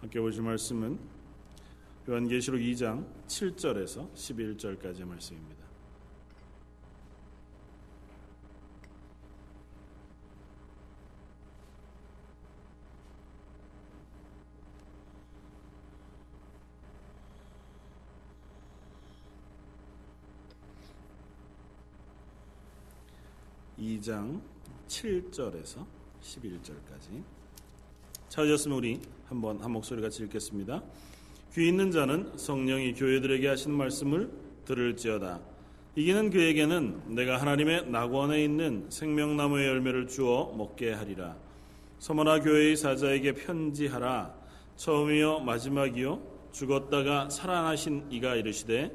함께 보실 말씀은 요한계시록 2장 7절에서 11절까지의 말씀입니다. (2장) 7절에서 11절까지 찾으셨으면 우리 한번 한 목소리 같이 읽겠습니다. 귀 있는 자는 성령이 교회들에게 하신 말씀을 들을지어다. 이기는 그에게는 내가 하나님의 낙원에 있는 생명나무의 열매를 주어 먹게 하리라. 서머나 교회의 사자에게 편지하라. 처음이요 마지막이요 죽었다가 살아나신 이가 이르시되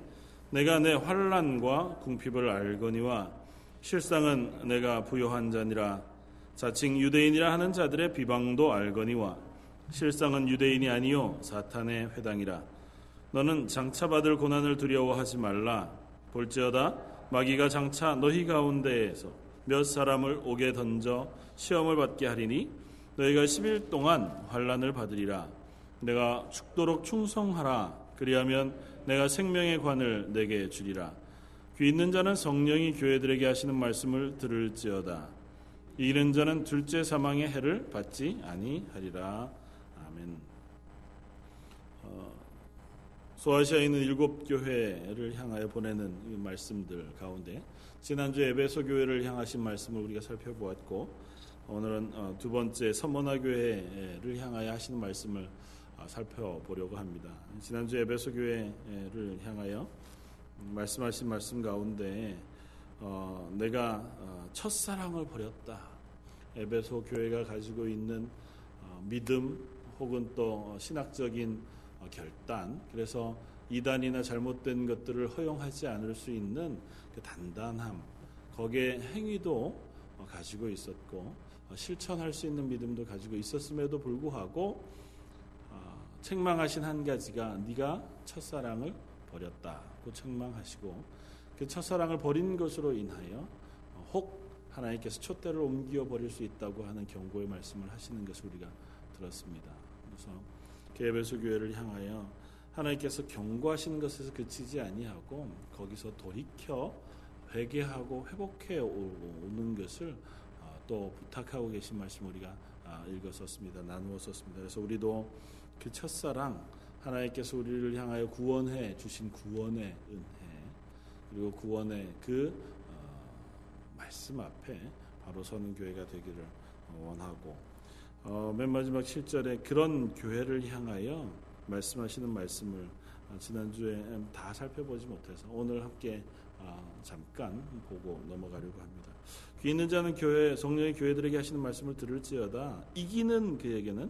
내가 내 환란과 궁핍을 알거니와 실상은 내가 부요한 자니라 자칭 유대인이라 하는 자들의 비방도 알거니와 실상은 유대인이 아니요 사탄의 회당이라. 너는 장차 받을 고난을 두려워하지 말라. 볼지어다 마귀가 장차 너희 가운데에서 몇 사람을 오게 던져 시험을 받게 하리니 너희가 10일 동안 환란을 받으리라. 내가 죽도록 충성하라. 그리하면 내가 생명의 관을 내게 주리라. 귀 있는 자는 성령이 교회들에게 하시는 말씀을 들을지어다 이기는 자는 둘째 사망의 해를 받지 아니하리라 아멘. 어, 소아시아에 있는 일곱 교회를 향하여 보내는 말씀들 가운데 지난주 에베소 교회를 향하신 말씀을 우리가 살펴보았고 오늘은 어, 두 번째 선모나 교회를 향하여 하시는 말씀을 어, 살펴보려고 합니다. 지난주 에베소 교회를 향하여 말씀하신 말씀 가운데 어, 내가 어, 첫사랑을 버렸다. 에베소 교회가 가지고 있는 어, 믿음 혹은 또 신학적인 어, 결단. 그래서 이단이나 잘못된 것들을 허용하지 않을 수 있는 그 단단함. 거기에 행위도 어, 가지고 있었고 어, 실천할 수 있는 믿음도 가지고 있었음에도 불구하고 어, 책망하신 한 가지가 네가 첫사랑을 버렸다고 책망하시고 그 첫사랑을 버린 것으로 인하여 혹 하나님께서 촛대를 옮겨 버릴 수 있다고 하는 경고의 말씀을 하시는 것을 우리가 들었습니다. 그래서 개베소 교회를 향하여 하나님께서 경고하시는 것에서 그치지 아니하고 거기서 돌이켜 회개하고 회복해 오는 것을 또 부탁하고 계신 말씀 우리가 읽었었습니다. 나누었었습니다. 그래서 우리도 그 첫사랑 하나님께서 우리를 향하여 구원해 주신 구원의 은혜 그리고 구원의 그 어, 말씀 앞에 바로 서는 교회가 되기를 원하고 어, 맨 마지막 7절에 그런 교회를 향하여 말씀하시는 말씀을 지난주에 다 살펴보지 못해서 오늘 함께 어, 잠깐 보고 넘어가려고 합니다. 귀 있는 자는 교회 성령의 교회들에게 하시는 말씀을 들을지어다 이기는 그에게는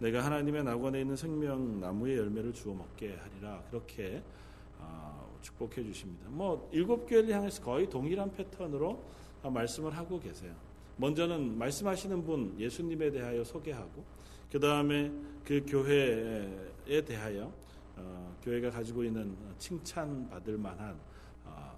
내가 하나님의 낙원에 있는 생명 나무의 열매를 주어 먹게 하리라 그렇게 축복해 주십니다. 뭐 일곱 교회를 향해서 거의 동일한 패턴으로 말씀을 하고 계세요. 먼저는 말씀하시는 분 예수님에 대하여 소개하고 그 다음에 그 교회에 대하여 어, 교회가 가지고 있는 칭찬 받을 만한 어,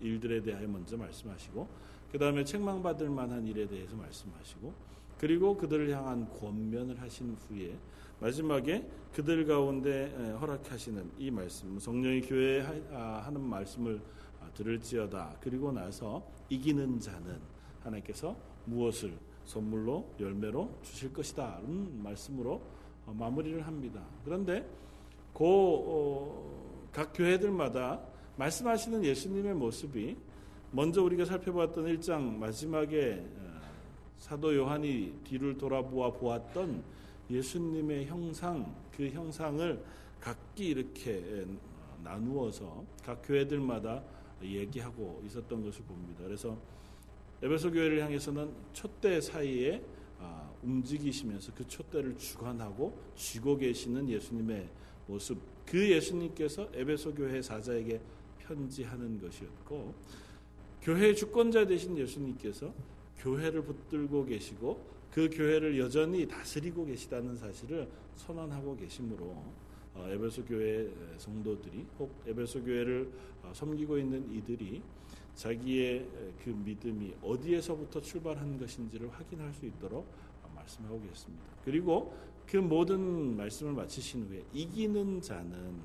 일들에 대하여 먼저 말씀하시고 그 다음에 책망 받을 만한 일에 대해서 말씀하시고 그리고 그들을 향한 권면을 하신 후에 마지막에 그들 가운데 허락하시는 이 말씀, 성령이 교회에 아, 하는 말씀을 아, 들을지어다. 그리고 나서 이기는 자는 하나님께서 무엇을 선물로 열매로 주실 것이다. 는 말씀으로 어, 마무리를 합니다. 그런데 그, 어, 각 교회들마다 말씀하시는 예수님의 모습이 먼저 우리가 살펴봤던 1장 마지막에 어, 사도 요한이 뒤를 돌아보아 보았던 예수님의 형상 그 형상을 각기 이렇게 나누어서 각 교회들마다 얘기하고 있었던 것을 봅니다. 그래서 에베소 교회를 향해서는 촛대 사이에 아, 움직이시면서 그 촛대를 주관하고 쥐고 계시는 예수님의 모습 그 예수님께서 에베소 교회 사자에게 편지하는 것이었고 교회의 주권자 되신 예수님께서 교회를 붙들고 계시고 그 교회를 여전히 다스리고 계시다는 사실을 선언하고 계시므로 어, 에베소 교회 성도들이 혹 에베소 교회를 어, 섬기고 있는 이들이 자기의 그 믿음이 어디에서부터 출발한 것인지를 확인할 수 있도록 말씀하고 계십니다. 그리고 그 모든 말씀을 마치신 후에 이기는 자는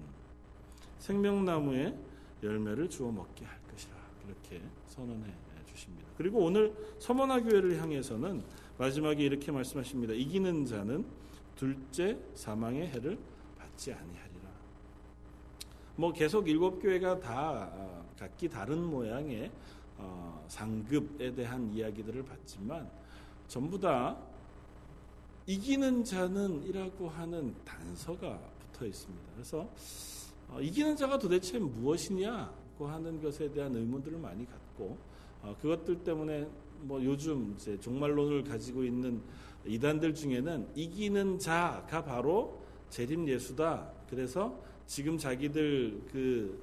생명나무의 열매를 주워 먹게 할 것이라 그렇게 선언해 주십니다. 그리고 오늘 서머나 교회를 향해서는 마지막에 이렇게 말씀하십니다. 이기는 자는 둘째 사망의 해를 받지 아니하리라. 뭐 계속 일곱 교회가 다 어, 각기 다른 모양의 어, 상급에 대한 이야기들을 봤지만 전부 다 이기는 자는이라고 하는 단서가 붙어 있습니다. 그래서 어, 이기는 자가 도대체 무엇이냐고 하는 것에 대한 의문들을 많이 갖고 어, 그것들 때문에 뭐 요즘 이제 종말론을 가지고 있는 이단들 중에는 이기는 자가 바로 재림 예수다. 그래서 지금 자기들 그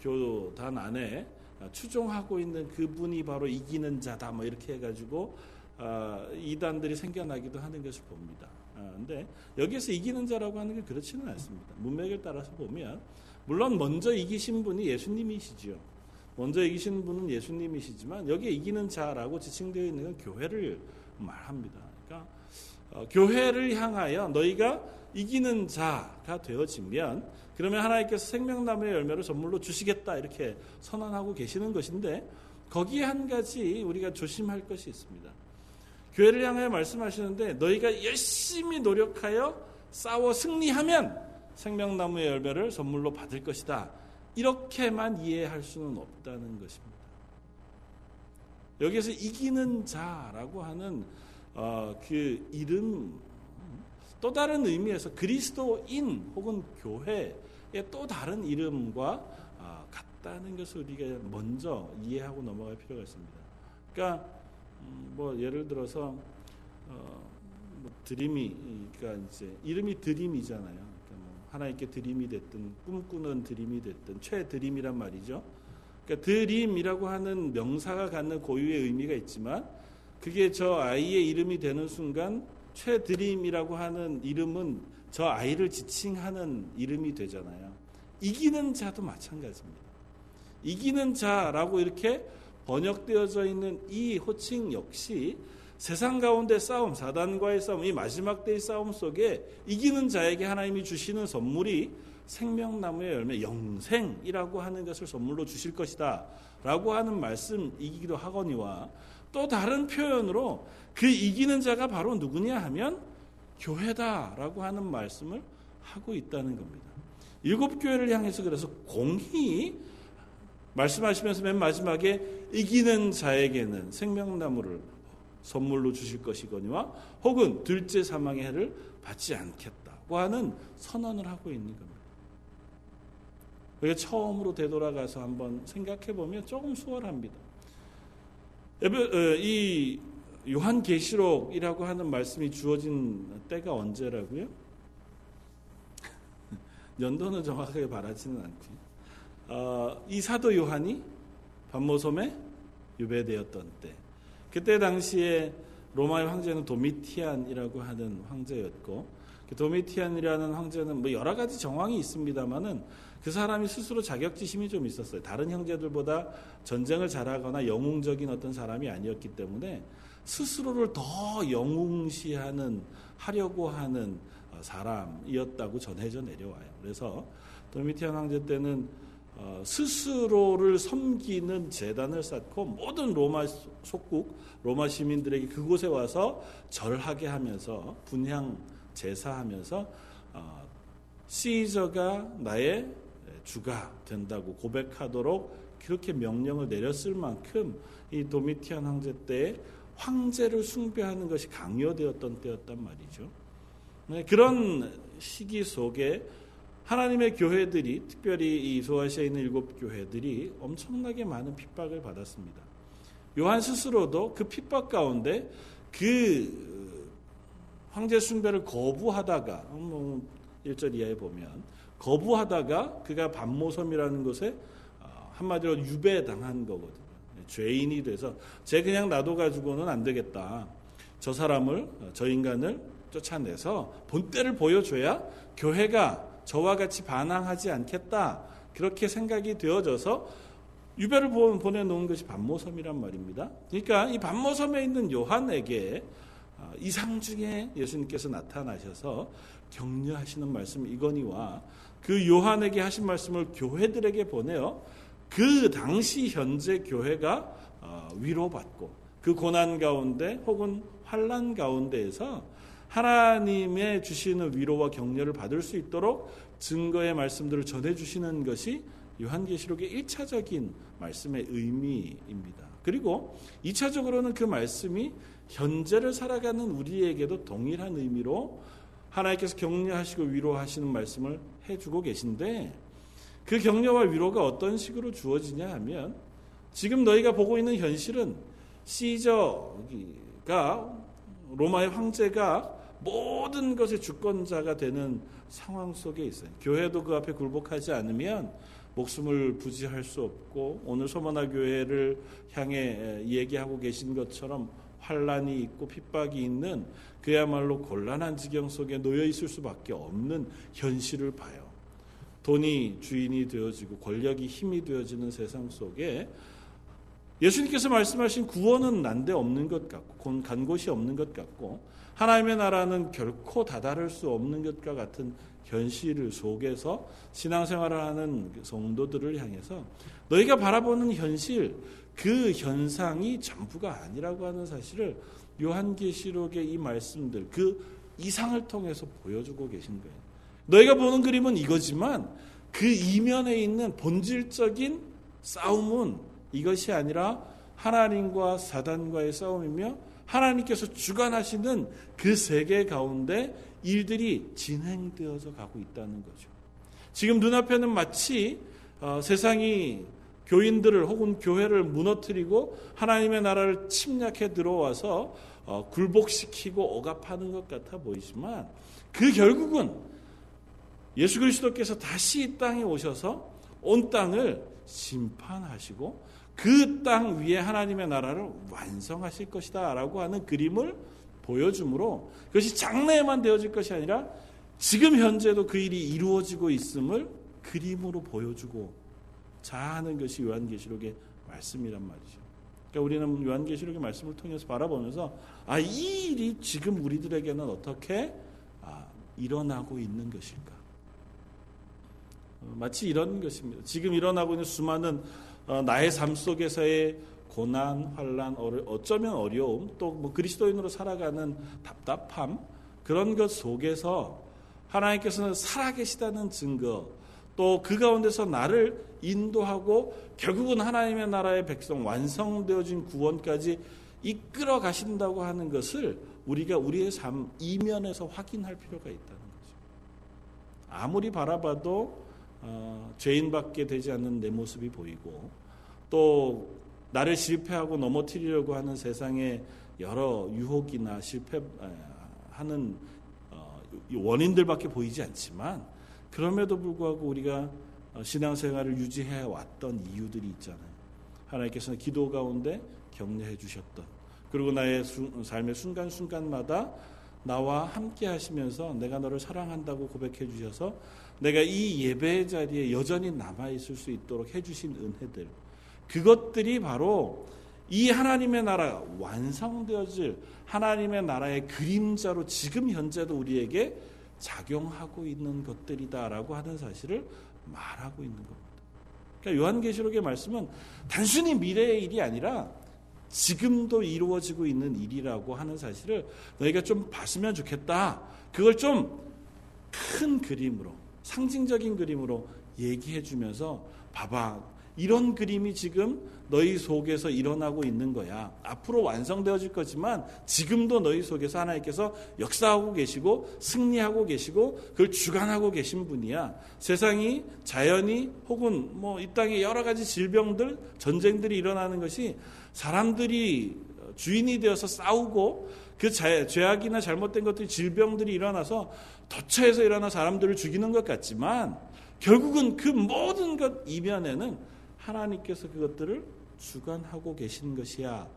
교단 안에 추종하고 있는 그분이 바로 이기는 자다. 뭐 이렇게 해가지고 아, 이단들이 생겨나기도 하는 것을 봅니다. 아, 여기서 이기는 자라고 하는 게 그렇지는 않습니다. 문맥을 따라서 보면 물론 먼저 이기신 분이 예수님이시죠. 먼저 이기신 분은 예수님이시지만 여기에 이기는 자라고 지칭되어 있는 건 교회를 말합니다. 그러니까 어, 교회를 향하여 너희가 이기는 자가 되어지면 그러면 하나님께서 생명나무의 열매를 선물로 주시겠다 이렇게 선언하고 계시는 것인데 거기에 한 가지 우리가 조심할 것이 있습니다. 교회를 향하여 말씀하시는데 너희가 열심히 노력하여 싸워 승리하면 생명나무의 열매를 선물로 받을 것이다. 이렇게만 이해할 수는 없다는 것입니다. 여기서 이기는 자라고 하는 어, 그 이름 또 다른 의미에서 그리스도인 혹은 교회의 또 다른 이름과 어, 같다는 것을 우리가 먼저 이해하고 넘어갈 필요가 있습니다. 그러니까 음, 뭐 예를 들어서 어, 뭐 드림이 그러니까 이제 이름이 드림이잖아요. 하나님께 드림이 됐든 꿈꾸는 dream이 됐든 최드림이란 말이죠. 그러니까 드림이라고 하는 명사가 갖는 고유의 의미가 있지만 그게 저 아이의 이름이 되는 순간 최드림이라고 하는 이름은 저 아이를 지칭하는 이름이 되잖아요. 이기는 자도 마찬가지입니다. 이기는 자라고 이렇게 번역되어져 있는 이 호칭 역시 세상 가운데 싸움, 사단과의 싸움, 이 마지막 때의 싸움 속에 이기는 자에게 하나님이 주시는 선물이 생명나무의 열매, 영생이라고 하는 것을 선물로 주실 것이다. 라고 하는 말씀이기도 하거니와 또 다른 표현으로 그 이기는 자가 바로 누구냐 하면 교회다 라고 하는 말씀을 하고 있다는 겁니다. 일곱 교회를 향해서 그래서 공히 말씀하시면서 맨 마지막에 이기는 자에게는 생명나무를 선물로 주실 것이거니와 혹은 둘째 사망의 해를 받지 않겠다고 하는 선언을 하고 있는 겁니다. 그게 처음으로 되돌아가서 한번 생각해 보면 조금 수월합니다. 어, 이 요한계시록이라고 하는 말씀이 주어진 때가 언제라고요? 연도는 정확하게 바라지는 않고 어, 이 사도 요한이 반모섬에 유배되었던 때 그때 당시에 로마의 황제는 도미티안이라고 하는 황제였고 그 도미티안이라는 황제는 뭐 여러 가지 정황이 있습니다만은 그 사람이 스스로 자격지심이 좀 있었어요. 다른 형제들보다 전쟁을 잘하거나 영웅적인 어떤 사람이 아니었기 때문에 스스로를 더 영웅시하는 하려고 하는 어, 사람이었다고 전해져 내려와요. 그래서 도미티안 황제 때는 어, 스스로를 섬기는 재단을 쌓고 모든 로마 속국 로마 시민들에게 그곳에 와서 절하게 하면서 분향 제사하면서 어, 시저가 나의 주가 된다고 고백하도록 그렇게 명령을 내렸을 만큼 이 도미티안 황제 때 황제를 숭배하는 것이 강요되었던 때였단 말이죠. 네, 그런 시기 속에 하나님의 교회들이 특별히 이 소아시아에 있는 일곱 교회들이 엄청나게 많은 핍박을 받았습니다. 요한 스스로도 그 핍박 가운데 그 황제 숭배를 거부하다가 1절 뭐 이하에 보면 거부하다가 그가 반모섬이라는 곳에 어, 한마디로 유배당한 거거든요. 죄인이 돼서 제 그냥 놔둬 가지고는 안 되겠다. 저 사람을 어, 저 인간을 쫓아내서 본때를 보여줘야 교회가 저와 같이 반항하지 않겠다. 그렇게 생각이 되어져서 유배를 보내놓은 것이 반모섬이란 말입니다. 그러니까 이 반모섬에 있는 요한에게 아, 이상 중에 예수님께서 나타나셔서 격려하시는 말씀 이거니와 그 요한에게 하신 말씀을 교회들에게 보내어 그 당시 현재 교회가 어, 위로받고 그 고난 가운데 혹은 환란 가운데에서 하나님의 주시는 위로와 격려를 받을 수 있도록 증거의 말씀들을 전해 주시는 것이 요한계시록의 1차적인 말씀의 의미입니다. 그리고 2차적으로는 그 말씀이 현재를 살아가는 우리에게도 동일한 의미로 하나님께서 격려하시고 위로하시는 말씀을 해주고 계신데 그 격려와 위로가 어떤 식으로 주어지냐 하면 지금 너희가 보고 있는 현실은 시저가 로마의 황제가 모든 것의 주권자가 되는 상황 속에 있어요. 교회도 그 앞에 굴복하지 않으면 목숨을 부지할 수 없고 오늘 소만화 교회를 향해 얘기하고 계신 것처럼 환란이 있고 핍박이 있는 그야말로 곤란한 지경 속에 놓여 있을 수밖에 없는 현실을 봐요. 돈이 주인이 되어지고 권력이 힘이 되어지는 세상 속에 예수님께서 말씀하신 구원은 난데 없는 것 같고 간 곳이 없는 것 같고 하나님의 나라는 결코 다다를 수 없는 것과 같은 현실 속에서 신앙생활을 하는 성도들을 향해서 너희가 바라보는 현실 그 현상이 전부가 아니라고 하는 사실을 요한계시록의 이 말씀들 그 이상을 통해서 보여주고 계신 거예요. 너희가 보는 그림은 이거지만 그 이면에 있는 본질적인 싸움은 이것이 아니라 하나님과 사단과의 싸움이며 하나님께서 주관하시는 그 세계 가운데 일들이 진행되어서 가고 있다는 거죠. 지금 눈앞에는 마치 어, 세상이 교인들을 혹은 교회를 무너뜨리고 하나님의 나라를 침략해 들어와서 어, 굴복시키고 억압하는 것 같아 보이지만 그 결국은 예수 그리스도께서 다시 이 땅에 오셔서 온 땅을 심판하시고 그 땅 위에 하나님의 나라를 완성하실 것이다 라고 하는 그림을 보여주므로 그것이 장래에만 되어질 것이 아니라 지금 현재도 그 일이 이루어지고 있음을 그림으로 보여주고 자하는 것이 요한계시록의 말씀이란 말이죠. 그러니까 우리는 요한계시록의 말씀을 통해서 바라보면서 아, 이 일이 지금 우리들에게는 어떻게 아, 일어나고 있는 것일까? 어, 마치 이런 것입니다. 지금 일어나고 있는 수많은 어, 나의 삶 속에서의 고난, 환란, 어쩌면 어려움, 또 뭐 그리스도인으로 살아가는 답답함 그런 것 속에서 하나님께서는 살아계시다는 증거, 또 그 가운데서 나를 인도하고 결국은 하나님의 나라의 백성 완성되어진 구원까지 이끌어 가신다고 하는 것을 우리가 우리의 삶 이면에서 확인할 필요가 있다는 거죠. 아무리 바라봐도 어, 죄인밖에 되지 않는 내 모습이 보이고 또 나를 실패하고 넘어뜨리려고 하는 세상의 여러 유혹이나 실패하는 어, 원인들밖에 보이지 않지만 그럼에도 불구하고 우리가 신앙생활을 유지해 왔던 이유들이 있잖아요. 하나님께서는 기도 가운데 격려해 주셨던 그리고 나의 삶의 순간순간마다 나와 함께 하시면서 내가 너를 사랑한다고 고백해 주셔서 내가 이 예배 자리에 여전히 남아 있을 수 있도록 해 주신 은혜들 그것들이 바로 이 하나님의 나라 완성되어질 하나님의 나라의 그림자로 지금 현재도 우리에게 작용하고 있는 것들이다라고 하는 사실을 말하고 있는 겁니다. 그러니까 요한계시록의 말씀은 단순히 미래의 일이 아니라 지금도 이루어지고 있는 일이라고 하는 사실을 너희가 좀 봤으면 좋겠다. 그걸 좀 큰 그림으로 상징적인 그림으로 얘기해 주면서 봐봐 이런 그림이 지금 너희 속에서 일어나고 있는 거야. 앞으로 완성되어질 거지만 지금도 너희 속에서 하나님께서 역사하고 계시고 승리하고 계시고 그걸 주관하고 계신 분이야. 세상이 자연이 혹은 뭐 이 땅에 여러 가지 질병들, 전쟁들이 일어나는 것이 사람들이 주인이 되어서 싸우고 그 죄악이나 잘못된 것들이 질병들이 일어나서 도처에서 일어나 사람들을 죽이는 것 같지만 결국은 그 모든 것 이면에는 하나님께서 그것들을 주관하고 계신 것이야.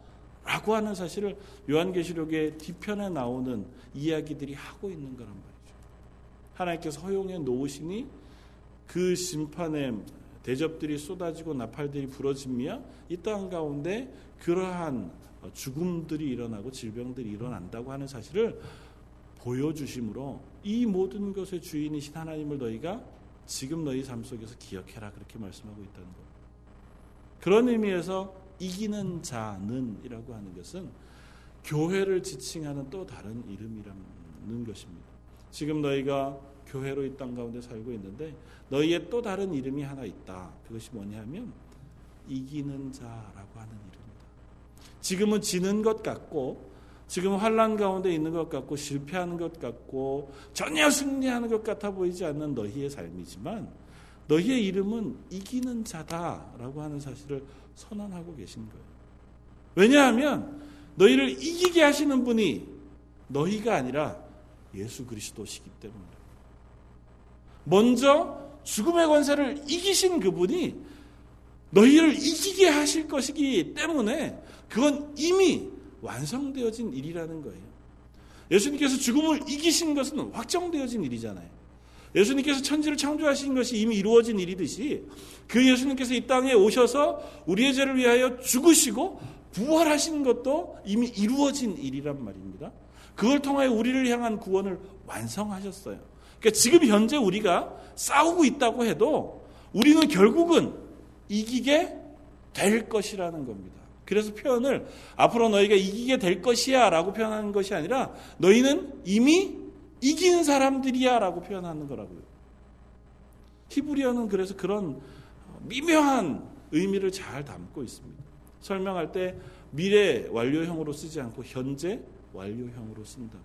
라고 하는 사실을 요한계시록의 뒤편에 나오는 이야기들이 하고 있는 거란 말이죠. 하나님께서 허용해 놓으시니 그 심판의 대접들이 쏟아지고 나팔들이 부러지며 이 땅 가운데 그러한 죽음들이 일어나고 질병들이 일어난다고 하는 사실을 보여주심으로 이 모든 것의 주인이신 하나님을 너희가 지금 너희 삶 속에서 기억해라 그렇게 말씀하고 있다는 것. 그런 의미에서 이기는 자는이라고 하는 것은 교회를 지칭하는 또 다른 이름이라는 것입니다. 지금 너희가 교회로 이 땅 가운데 살고 있는데 너희의 또 다른 이름이 하나 있다. 그것이 뭐냐면 이기는 자라고 하는 이름입니다. 지금은 지는 것 같고 지금 환란 가운데 있는 것 같고 실패하는 것 같고 전혀 승리하는 것 같아 보이지 않는 너희의 삶이지만 너희의 이름은 이기는 자다라고 하는 사실을 선언하고 계신 거예요. 왜냐하면 너희를 이기게 하시는 분이 너희가 아니라 예수 그리스도시기 때문에 먼저 죽음의 권세를 이기신 그분이 너희를 이기게 하실 것이기 때문에 그건 이미 완성되어진 일이라는 거예요. 예수님께서 죽음을 이기신 것은 확정되어진 일이잖아요. 예수님께서 천지를 창조하신 것이 이미 이루어진 일이듯이 그 예수님께서 이 땅에 오셔서 우리의 죄를 위하여 죽으시고 부활하신 것도 이미 이루어진 일이란 말입니다. 그걸 통하여 우리를 향한 구원을 완성하셨어요. 그러니까 지금 현재 우리가 싸우고 있다고 해도 우리는 결국은 이기게 될 것이라는 겁니다. 그래서 표현을 앞으로 너희가 이기게 될 것이야 라고 표현하는 것이 아니라 너희는 이미 이긴 사람들이야 라고 표현하는 거라고요. 히브리어는 그래서 그런 미묘한 의미를 잘 담고 있습니다. 설명할 때 미래 완료형으로 쓰지 않고 현재 완료형으로 쓴다.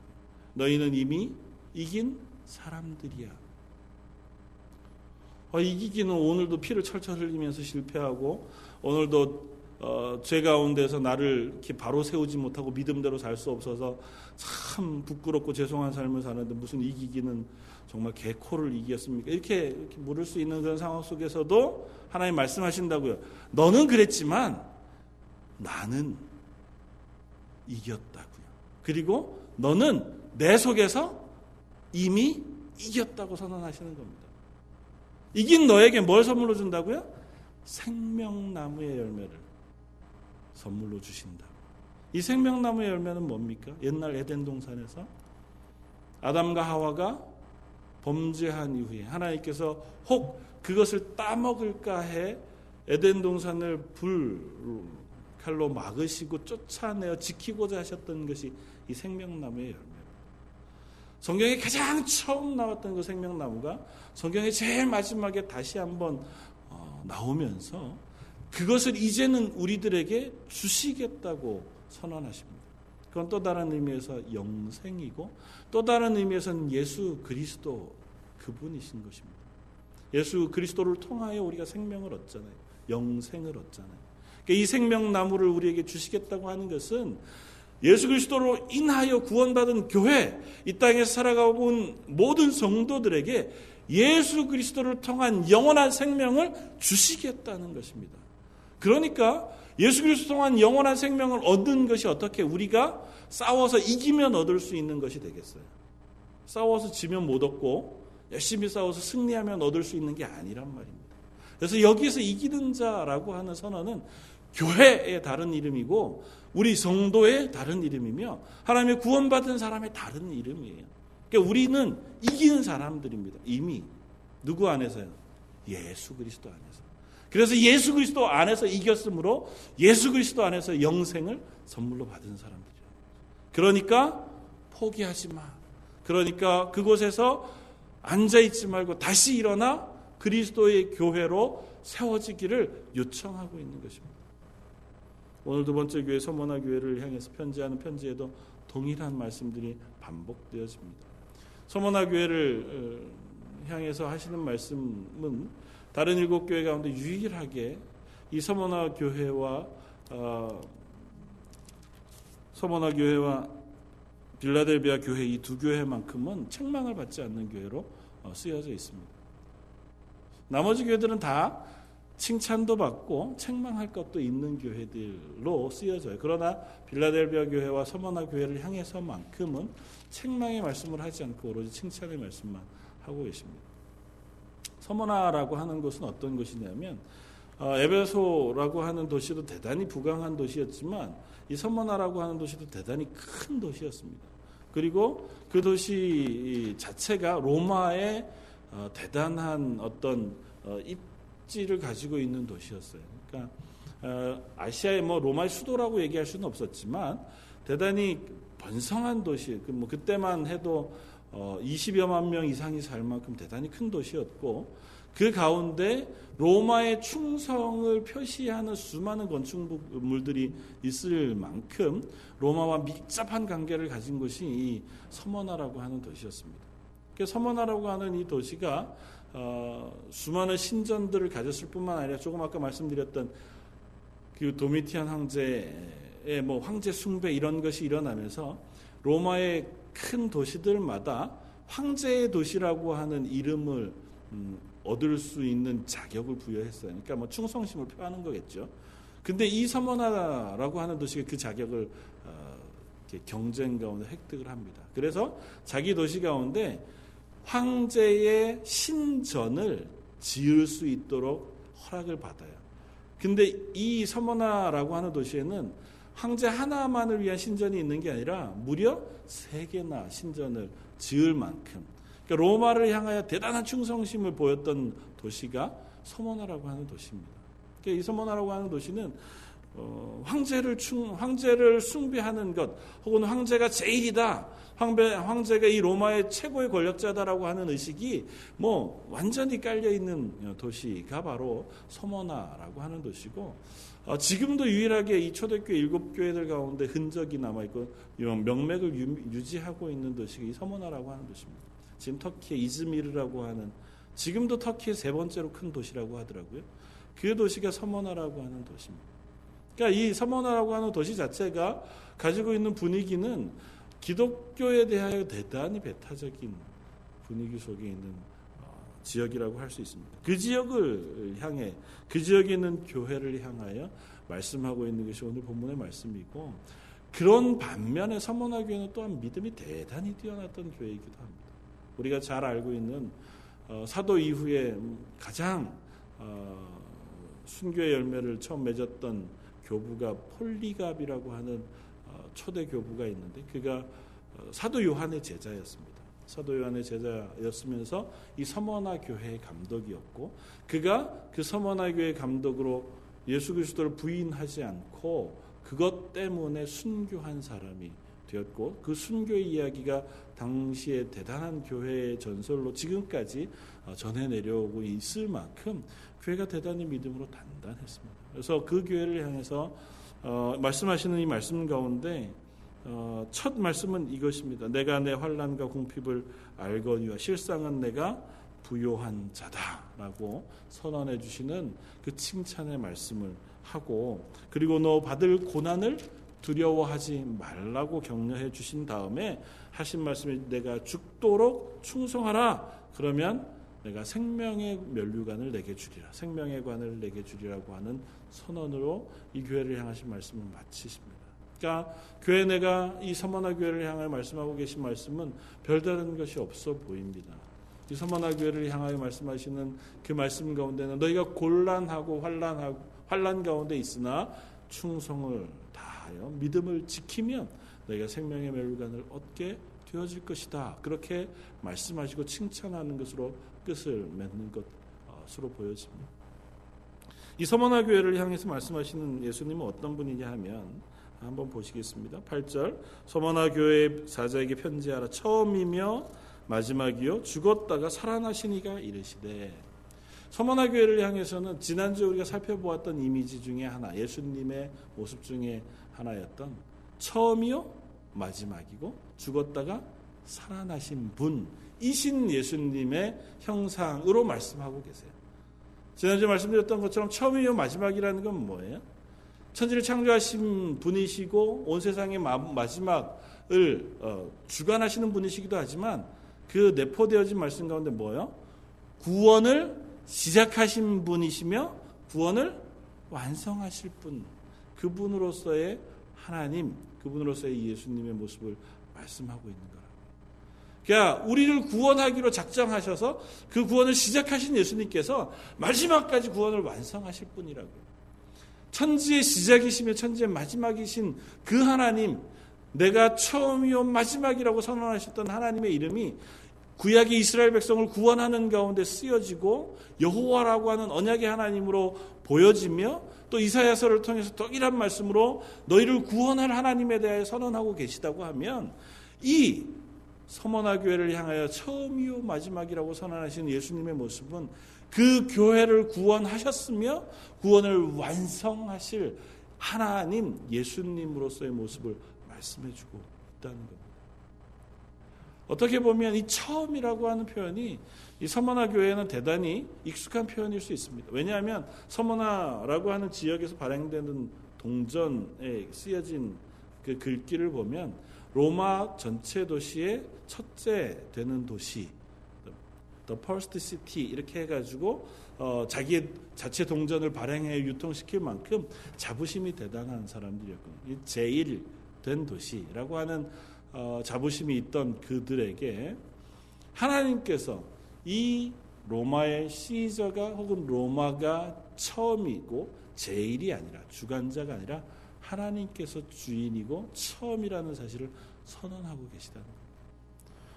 너희는 이미 이긴 사람들이야. 어, 이기기는 오늘도 피를 철철 흘리면서 실패하고 오늘도 어, 죄 가운데서 나를 이렇게 바로 세우지 못하고 믿음대로 살 수 없어서 참 부끄럽고 죄송한 삶을 사는데 무슨 이기기는 정말 개코를 이겼습니까? 이렇게, 이렇게 물을 수 있는 그런 상황 속에서도 하나님 말씀하신다고요. 너는 그랬지만 나는 이겼다고요. 그리고 너는 내 속에서 이미 이겼다고 선언하시는 겁니다. 이긴 너에게 뭘 선물로 준다고요? 생명나무의 열매를 선물로 주신다. 이 생명나무의 열매는 뭡니까? 옛날 에덴 동산에서 아담과 하와가 범죄한 이후에 하나님께서 혹 그것을 따먹을까 해 에덴 동산을 불 칼로 막으시고 쫓아내어 지키고자 하셨던 것이 이 생명나무의 열매. 성경에 가장 처음 나왔던 그 생명나무가 성경의 제일 마지막에 다시 한번 어, 나오면서 그것을 이제는 우리들에게 주시겠다고 선언하십니다. 그건 또 다른 의미에서 영생이고 또 다른 의미에서는 예수 그리스도 그분이신 것입니다. 예수 그리스도를 통하여 우리가 생명을 얻잖아요. 영생을 얻잖아요. 그러니까 이 생명나무를 우리에게 주시겠다고 하는 것은 예수 그리스도로 인하여 구원받은 교회, 이 땅에서 살아가고 온 모든 성도들에게 예수 그리스도를 통한 영원한 생명을 주시겠다는 것입니다. 그러니까 예수 그리스도 통한 영원한 생명을 얻는 것이 어떻게 우리가 싸워서 이기면 얻을 수 있는 것이 되겠어요. 싸워서 지면 못 얻고 열심히 싸워서 승리하면 얻을 수 있는 게 아니란 말입니다. 그래서 여기서 이기는 자라고 하는 선언은 교회의 다른 이름이고 우리 성도의 다른 이름이며 하나님의 구원받은 사람의 다른 이름이에요. 그러니까 우리는 이기는 사람들입니다. 이미 누구 안에서요? 예수 그리스도 안에서. 그래서 예수 그리스도 안에서 이겼으므로 예수 그리스도 안에서 영생을 선물로 받은 사람들이에요. 그러니까 포기하지 마. 그러니까 그곳에서 앉아 있지 말고 다시 일어나 그리스도의 교회로 세워지기를 요청하고 있는 것입니다. 오늘 두 번째 교회 서머나 교회를 향해서 편지하는 편지에도 동일한 말씀들이 반복되어집니다. 서머나 교회를 어, 향해서 하시는 말씀은 다른 일곱 교회 가운데 유일하게 이 서머나 교회와 어, 서머나 교회와 빌라델비아 교회 이 두 교회만큼은 책망을 받지 않는 교회로 어, 쓰여져 있습니다. 나머지 교회들은 다 칭찬도 받고 책망할 것도 있는 교회들로 쓰여져요. 그러나 빌라델비아 교회와 서머나 교회를 향해서만큼은 책망의 말씀을 하지 않고 오로지 칭찬의 말씀만 하고 계십니다. 서머나라고 하는 것은 어떤 것이냐면 어, 에베소라고 하는 도시도 대단히 부강한 도시였지만 이 서머나라고 하는 도시도 대단히 큰 도시였습니다. 그리고 그 도시 자체가 로마의 어, 대단한 어떤 어, 입지를 가지고 있는 도시였어요. 그러니까 어, 아시아의 뭐 로마의 수도라고 얘기할 수는 없었지만 대단히 번성한 도시, 그뭐 그때만 해도 어, 20여만 명 이상이 살 만큼 대단히 큰 도시였고 그 가운데 로마의 충성을 표시하는 수많은 건축물들이 있을 만큼 로마와 밀접한 관계를 가진 곳이 이 서머나라고 하는 도시였습니다. 그 서머나라고 하는 이 도시가 어, 수많은 신전들을 가졌을 뿐만 아니라 조금 아까 말씀드렸던 그 도미티안 황제의 뭐 황제 숭배 이런 것이 일어나면서 로마의 큰 도시들마다 황제의 도시라고 하는 이름을 음, 얻을 수 있는 자격을 부여했어요. 그러니까 뭐 충성심을 표하는 거겠죠. 근데 이 서머나라고 하는 도시가 그 자격을 어, 경쟁 가운데 획득을 합니다. 그래서 자기 도시 가운데 황제의 신전을 지을 수 있도록 허락을 받아요. 근데 이 서머나라고 하는 도시에는 황제 하나만을 위한 신전이 있는 게 아니라 무려 세 개나 신전을 지을 만큼 그러니까 로마를 향하여 대단한 충성심을 보였던 도시가 서머나라고 하는 도시입니다. 그러니까 이 서머나라고 하는 도시는 어, 황제를 충, 황제를 숭배하는 것, 혹은 황제가 제일이다, 황배, 황제가 이 로마의 최고의 권력자다라고 하는 의식이 뭐 완전히 깔려 있는 도시가 바로 서머나라고 하는 도시고, 어, 지금도 유일하게 이 초대교회 일곱 교회들 가운데 흔적이 남아 있고 명맥을 유, 지하고 있는 도시가 이 서머나라고 하는 도시입니다. 지금 터키의 이즈미르라고 하는 지금도 터키의 세 번째로 큰 도시라고 하더라고요. 그 도시가 서머나라고 하는 도시입니다. 그러니까 이 서머나라고 하는 도시 자체가 가지고 있는 분위기는 기독교에 대하여 대단히 배타적인 분위기 속에 있는 어, 지역이라고 할 수 있습니다. 그 지역을 향해 그 지역에 있는 교회를 향하여 말씀하고 있는 것이 오늘 본문의 말씀이고 그런 반면에 서머나 교회는 또한 믿음이 대단히 뛰어났던 교회이기도 합니다. 우리가 잘 알고 있는 어, 사도 이후에 가장 어, 순교의 열매를 처음 맺었던 교부가 폴리갑이라고 하는 어, 초대 교부가 있는데 그가 어, 사도 요한의 제자였습니다. 사도 요한의 제자였으면서 이 서머나 교회의 감독이었고 그가 그 서머나 교회 감독으로 예수 그리스도를 부인하지 않고 그것 때문에 순교한 사람이 되었고 그 순교의 이야기가 당시에 대단한 교회의 전설로 지금까지 어, 전해 내려오고 있을 만큼 교회가 대단히 믿음으로 단단했습니다. 그래서 그 교회를 향해서 어, 말씀하시는 이 말씀 가운데 어, 첫 말씀은 이것입니다. 내가 내 환란과 궁핍을 알거니와 실상은 내가 부요한 자다라고 선언해 주시는 그 칭찬의 말씀을 하고 그리고 너 받을 고난을 두려워하지 말라고 격려해 주신 다음에 하신 말씀이 내가 죽도록 충성하라. 그러면 내가 생명의 면류관을 내게 주리라. 생명의 관을 내게 주리라고 하는 선언으로 이 교회를 향하신 말씀을 마치십니다. 그러니까 교회 내가 이 서머나 교회를 향하여 말씀하고 계신 말씀은 별다른 것이 없어 보입니다. 이 서머나 교회를 향하여 말씀하시는 그 말씀 가운데는 너희가 곤란하고 환란하고 환란 가운데 있으나 충성을 다하여 믿음을 지키면 너희가 생명의 멸관을 얻게 되어질 것이다. 그렇게 말씀하시고 칭찬하는 것으로 끝을 맺는 것으로 보여집니다. 이 서머나 교회를 향해서 말씀하시는 예수님은 어떤 분이냐 하면 한번 보시겠습니다. 8절 서머나 교회 사자에게 편지하라 처음이며 마지막이요 죽었다가 살아나시니가 이르시되 서머나 교회를 향해서는 지난주에 우리가 살펴보았던 이미지 중에 하나 예수님의 모습 중에 하나였던 처음이요 마지막이고 죽었다가 살아나신 분이신 예수님의 형상으로 말씀하고 계세요. 지난주에 말씀드렸던 것처럼 처음이요 마지막이라는 건 뭐예요? 천지를 창조하신 분이시고 온 세상의 마지막을 어, 주관하시는 분이시기도 하지만 그 내포되어진 말씀 가운데 뭐예요? 구원을 시작하신 분이시며 구원을 완성하실 분 그분으로서의 하나님 그분으로서의 예수님의 모습을 말씀하고 있는 거라고. 그러니까 우리를 구원하기로 작정하셔서 그 구원을 시작하신 예수님께서 마지막까지 구원을 완성하실 분이라고요. 천지의 시작이시며 천지의 마지막이신 그 하나님, 내가 처음이요 마지막이라고 선언하셨던 하나님의 이름이 구약의 이스라엘 백성을 구원하는 가운데 쓰여지고 여호와라고 하는 언약의 하나님으로 보여지며 또 이사야서를 통해서 동일한 말씀으로 너희를 구원할 하나님에 대해 선언하고 계시다고 하면 이 서머나 교회를 향하여 처음이요 마지막이라고 선언하신 예수님의 모습은 그 교회를 구원하셨으며 구원을 완성하실 하나님 예수님으로서의 모습을 말씀해 주고 있다는 겁니다. 어떻게 보면 이 처음이라고 하는 표현이 이 서머나 교회는 대단히 익숙한 표현일 수 있습니다. 왜냐하면 서머나라고 하는 지역에서 발행되는 동전에 쓰여진 그 글귀를 보면 로마 전체 도시의 첫째 되는 도시, the first city 이렇게 해가지고 어, 자기의 자체 동전을 발행해 유통시킬 만큼 자부심이 대단한 사람들이었거든요. 제일 된 도시라고 하는 어, 자부심이 있던 그들에게 하나님께서 이 로마의 시저가 혹은 로마가 처음이고 제일이 아니라 주관자가 아니라 하나님께서 주인이고 처음이라는 사실을 선언하고 계시다는 거예요.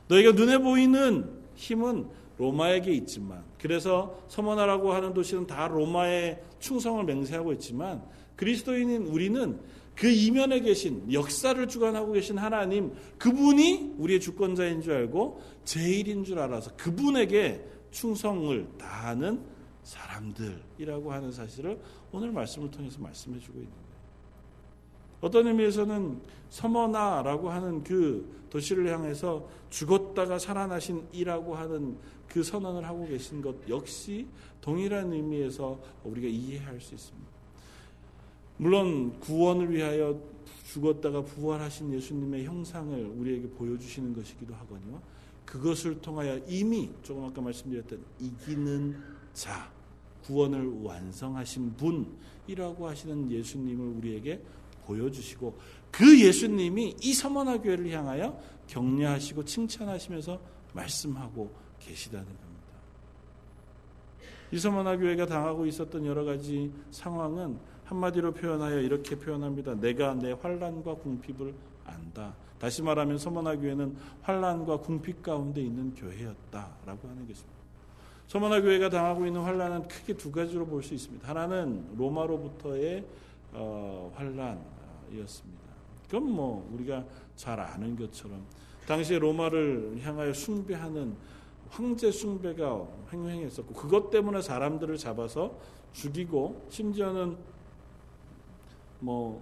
너희가 눈에 보이는 힘은 로마에게 있지만 그래서 서머나라고 하는 도시는 다 로마의 충성을 맹세하고 있지만 그리스도인인 우리는 그 이면에 계신 역사를 주관하고 계신 하나님 그분이 우리의 주권자인 줄 알고 제일인 줄 알아서 그분에게 충성을 다하는 사람들이라고 하는 사실을 오늘 말씀을 통해서 말씀해 주고 있는. 어떤 의미에서는 서머나라고 하는 그 도시를 향해서 죽었다가 살아나신 이라고 하는 그 선언을 하고 계신 것 역시 동일한 의미에서 우리가 이해할 수 있습니다. 물론 구원을 위하여 죽었다가 부활하신 예수님의 형상을 우리에게 보여주시는 것이기도 하거든요. 그것을 통하여 이미 조금 아까 말씀드렸던 이기는 자, 구원을 완성하신 분이라고 하시는 예수님을 우리에게 보여주시고 그 예수님이 이 서머나 교회를 향하여 격려하시고 칭찬하시면서 말씀하고 계시다는 겁니다. 이 서머나 교회가 당하고 있었던 여러 가지 상황은 한마디로 표현하여 이렇게 표현합니다. 내가 내 환란과 궁핍을 안다. 다시 말하면 서머나 교회는 환란과 궁핍 가운데 있는 교회였다라고 하는 것입니다. 서머나 교회가 당하고 있는 환란은 크게 두 가지로 볼 수 있습니다. 하나는 로마로부터의 어, 환란이었습니다. 그건 뭐 우리가 잘 아는 것처럼 당시에 로마를 향하여 숭배하는 황제 숭배가 횡행했었고 그것 때문에 사람들을 잡아서 죽이고 심지어는 뭐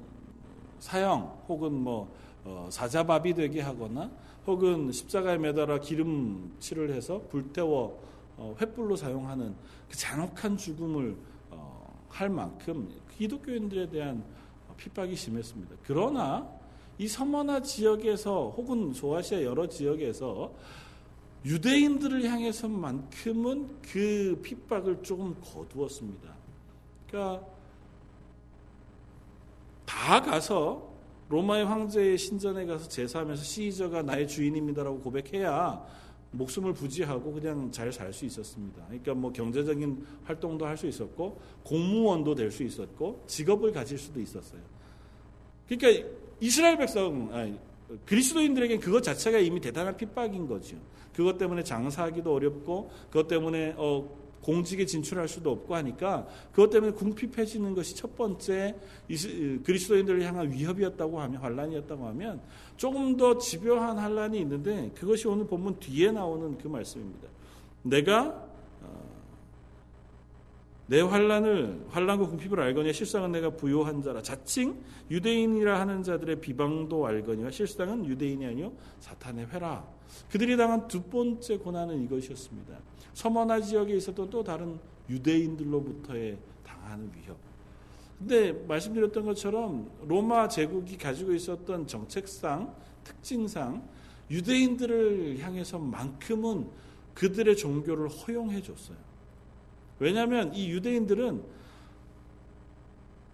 사형 혹은 뭐 어, 사자밥이 되게 하거나 혹은 십자가에 매달아 기름칠을 해서 불태워 어, 횃불로 사용하는 그 잔혹한 죽음을 어, 할 만큼 기독교인들에 대한 핍박이 심했습니다. 그러나 이 서머나 지역에서 혹은 소아시아 여러 지역에서 유대인들을 향해서만큼은 그 핍박을 조금 거두었습니다. 그러니까 다 가서 로마의 황제의 신전에 가서 제사하면서 시저가 나의 주인입니다라고 고백해야 목숨을 부지하고 그냥 잘 살 수 있었습니다. 그러니까 뭐 경제적인 활동도 할 수 있었고 공무원도 될 수 있었고 직업을 가질 수도 있었어요. 그러니까 이스라엘 백성 아니, 그리스도인들에게 그것 자체가 이미 대단한 핍박인 거죠. 그것 때문에 장사하기도 어렵고 그것 때문에 어, 공직에 진출할 수도 없고 하니까 그것 때문에 궁핍해지는 것이 첫 번째 그리스도인들을 향한 위협이었다고 하면 환란이었다고 하면 조금 더 집요한 환란이 있는데 그것이 오늘 본문 뒤에 나오는 그 말씀입니다. 내가 어, 내 환란을 환란과 궁핍을 알거니와 실상은 내가 부요한 자라 자칭 유대인이라 하는 자들의 비방도 알거니와 실상은 유대인이 아니요 사탄의 회라 그들이 당한 두 번째 고난은 이것이었습니다. 서머나 지역에 있었던 또 다른 유대인들로부터의 당하는 위협. 근데 말씀드렸던 것처럼 로마 제국이 가지고 있었던 정책상 특징상 유대인들을 향해서만큼은 그들의 종교를 허용해 줬어요. 왜냐하면 이 유대인들은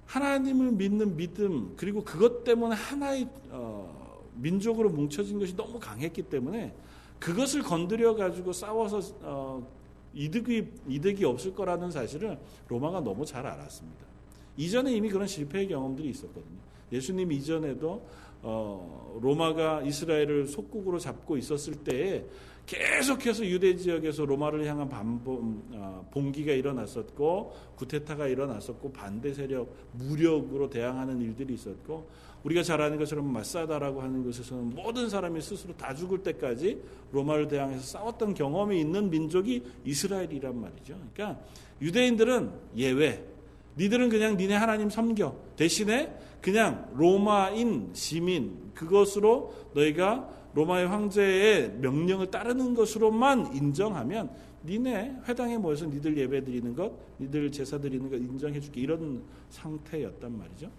하나님을 믿는 믿음 그리고 그것 때문에 하나의 어, 민족으로 뭉쳐진 것이 너무 강했기 때문에 그것을 건드려 가지고 싸워서 어, 이득이 이득이 없을 거라는 사실을 로마가 너무 잘 알았습니다. 이전에 이미 그런 실패의 경험들이 있었거든요. 예수님 이전에도 어, 로마가 이스라엘을 속국으로 잡고 있었을 때에 계속해서 유대 지역에서 로마를 향한 반봉, 어, 봉기가 일어났었고 구테타가 일어났었고 반대 세력 무력으로 대항하는 일들이 있었고 우리가 잘 아는 것처럼 마사다라고 하는 곳에서는 모든 사람이 스스로 다 죽을 때까지 로마를 대항해서 싸웠던 경험이 있는 민족이 이스라엘이란 말이죠. 그러니까 유대인들은 예외. 니들은 그냥 니네 하나님 섬겨. 대신에 그냥 로마인 시민 그것으로 너희가 로마의 황제의 명령을 따르는 것으로만 인정하면 니네 회당에 모여서 니들 예배 드리는 것, 니들 제사 드리는 것 인정해 줄게 이런 상태였단 말이죠.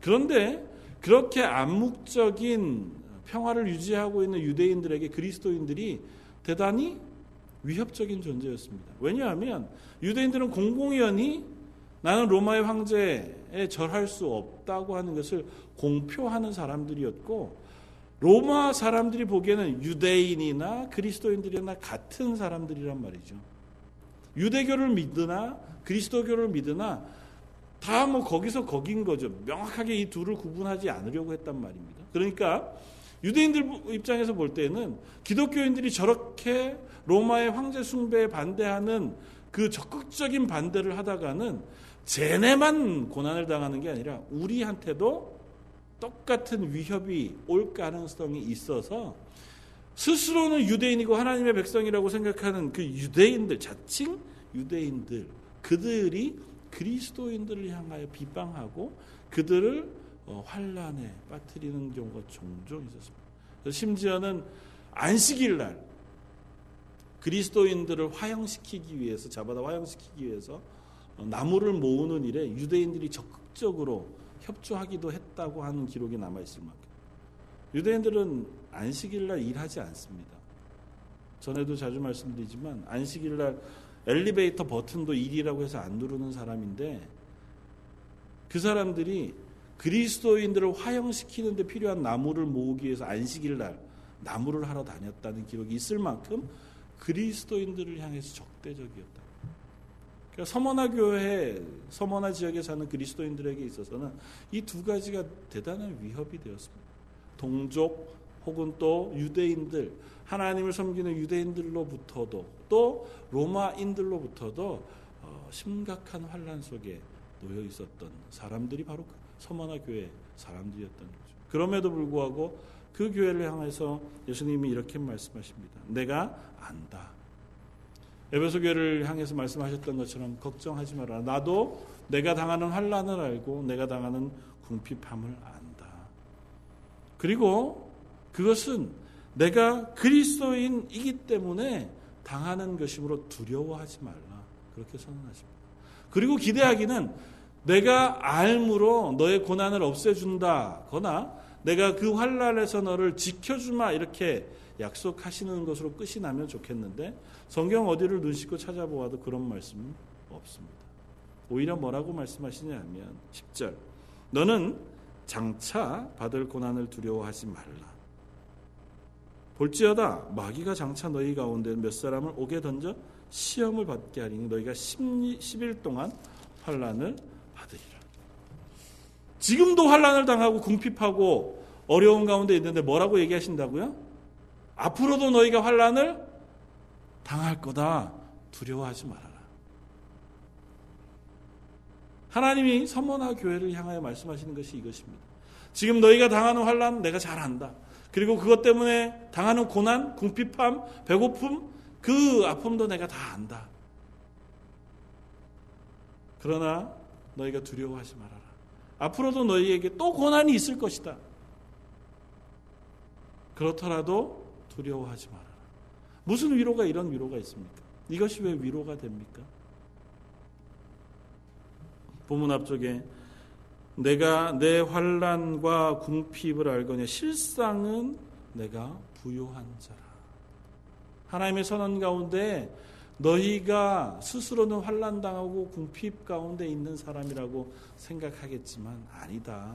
그런데 그렇게 암묵적인 평화를 유지하고 있는 유대인들에게 그리스도인들이 대단히 위협적인 존재였습니다. 왜냐하면 유대인들은 공공연히 나는 로마의 황제에 절할 수 없다고 하는 것을 공표하는 사람들이었고 로마 사람들이 보기에는 유대인이나 그리스도인들이나 같은 사람들이란 말이죠. 유대교를 믿으나 그리스도교를 믿으나 다 뭐 거기서 거긴 거죠. 명확하게 이 둘을 구분하지 않으려고 했단 말입니다. 그러니까 유대인들 입장에서 볼 때는 기독교인들이 저렇게 로마의 황제 숭배에 반대하는 그 적극적인 반대를 하다가는 쟤네만 고난을 당하는 게 아니라 우리한테도 똑같은 위협이 올 가능성이 있어서 스스로는 유대인이고 하나님의 백성이라고 생각하는 그 유대인들, 자칭 유대인들, 그들이 그리스도인들을 향하여 비방하고 그들을 어, 환란에 빠뜨리는 경우가 종종 있었습니다. 심지어는 안식일 날 그리스도인들을 화형시키기 위해서 잡아다 화형시키기 위해서 어, 나무를 모으는 일에 유대인들이 적극적으로 협조하기도 했다고 하는 기록이 남아 있을 만큼 유대인들은 안식일 날 일하지 않습니다. 전에도 자주 말씀드리지만 안식일 날 엘리베이터 버튼도 일이라고 해서 안 누르는 사람인데 그 사람들이 그리스도인들을 화형시키는 데 필요한 나무를 모으기 위해서 안식일 날 나무를 하러 다녔다는 기록이 있을 만큼 그리스도인들을 향해서 적대적이었다. 그러니까 서머나 교회, 서머나 지역에 사는 그리스도인들에게 있어서는 이 두 가지가 대단한 위협이 되었습니다. 동족 혹은 또 유대인들, 하나님을 섬기는 유대인들로부터도 또 로마인들로부터도 어, 심각한 환란 속에 놓여 있었던 사람들이 바로 그 서머나 교회 사람들이었던 거죠. 그럼에도 불구하고 그 교회를 향해서 예수님이 이렇게 말씀하십니다. 내가 안다. 에베소 교회를 향해서 말씀하셨던 것처럼 걱정하지 마라. 나도 내가 당하는 환란을 알고 내가 당하는 궁핍함을 안다. 그리고 그것은 내가 그리스도인이기 때문에 당하는 것이므로 두려워하지 말라. 그렇게 선언하십니다. 그리고 기대하기는 내가 알므로 너의 고난을 없애준다거나 내가 그 환란에서 너를 지켜주마 이렇게 약속하시는 것으로 끝이 나면 좋겠는데 성경 어디를 눈 씻고 찾아보아도 그런 말씀은 없습니다. 오히려 뭐라고 말씀하시냐면 10절 너는 장차 받을 고난을 두려워하지 말라. 볼지어다 마귀가 장차 너희 가운데 몇 사람을 오게 던져 시험을 받게 하리니 너희가 10일 동안 환란을 받으리라. 지금도 환란을 당하고 궁핍하고 어려운 가운데 있는데 뭐라고 얘기하신다고요? 앞으로도 너희가 환란을 당할 거다. 두려워하지 말아라. 하나님이 선문화 교회를 향하여 말씀하시는 것이 이것입니다. 지금 너희가 당하는 환란 내가 잘 안다. 그리고 그것 때문에 당하는 고난, 궁핍함, 배고픔, 그 아픔도 내가 다 안다. 그러나 너희가 두려워하지 말아라. 앞으로도 너희에게 또 고난이 있을 것이다. 그렇더라도 두려워하지 말아라. 무슨 위로가 이런 위로가 있습니까? 이것이 왜 위로가 됩니까? 본문 앞쪽에 내가 내 환란과 궁핍을 알거냐 실상은 내가 부요한 자라. 하나님의 선언 가운데 너희가 스스로는 환란 당하고 궁핍 가운데 있는 사람이라고 생각하겠지만 아니다.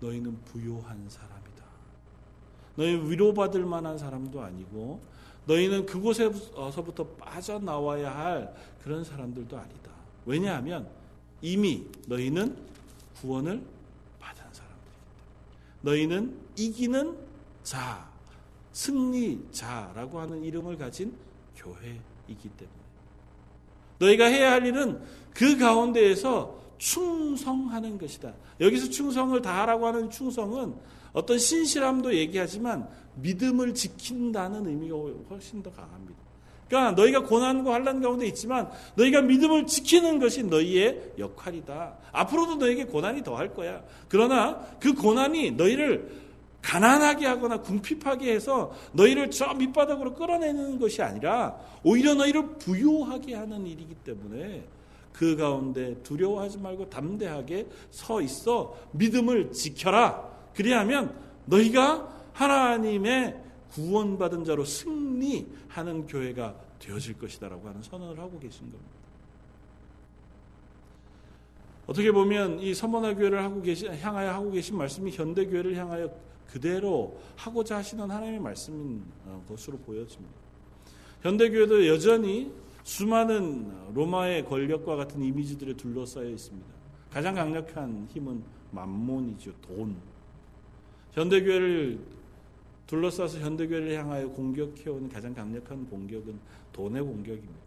너희는 부요한 사람. 너희 위로받을 만한 사람도 아니고 너희는 그곳에서부터 빠져나와야 할 그런 사람들도 아니다. 왜냐하면 이미 너희는 구원을 받은 때문에. 너희는 이기는 자, 승리자라고 하는 이름을 가진 교회이기 때문에. 너희가 해야 할 일은 그 가운데에서 충성하는 것이다. 여기서 충성을 다하라고 하는 충성은 어떤 신실함도 얘기하지만 믿음을 지킨다는 의미가 훨씬 더 강합니다. 그러니까 너희가 고난과 환란 가운데 있지만 너희가 믿음을 지키는 것이 너희의 역할이다. 앞으로도 너에게 고난이 더할 거야. 그러나 그 고난이 너희를 가난하게 하거나 궁핍하게 해서 너희를 저 밑바닥으로 끌어내는 것이 아니라 오히려 너희를 부유하게 하는 일이기 때문에 그 가운데 두려워하지 말고 담대하게 서 있어 믿음을 지켜라. 그리하면 너희가 하나님의 구원받은 자로 승리하는 교회가 되어질 것이다라고 하는 선언을 하고 계신 겁니다. 어떻게 보면 이 서머나 교회를 하고 계신 향하여 하고 계신 말씀이 현대 교회를 향하여 그대로 하고자 하시는 하나님의 말씀인 어, 것으로 보여집니다. 현대 교회도 여전히 수많은 로마의 권력과 같은 이미지들에 둘러싸여 있습니다. 가장 강력한 힘은 만몬이죠. 돈. 현대 교회를 둘러싸서 현대교회를 향하여 공격해오는 가장 강력한 공격은 돈의 공격입니다.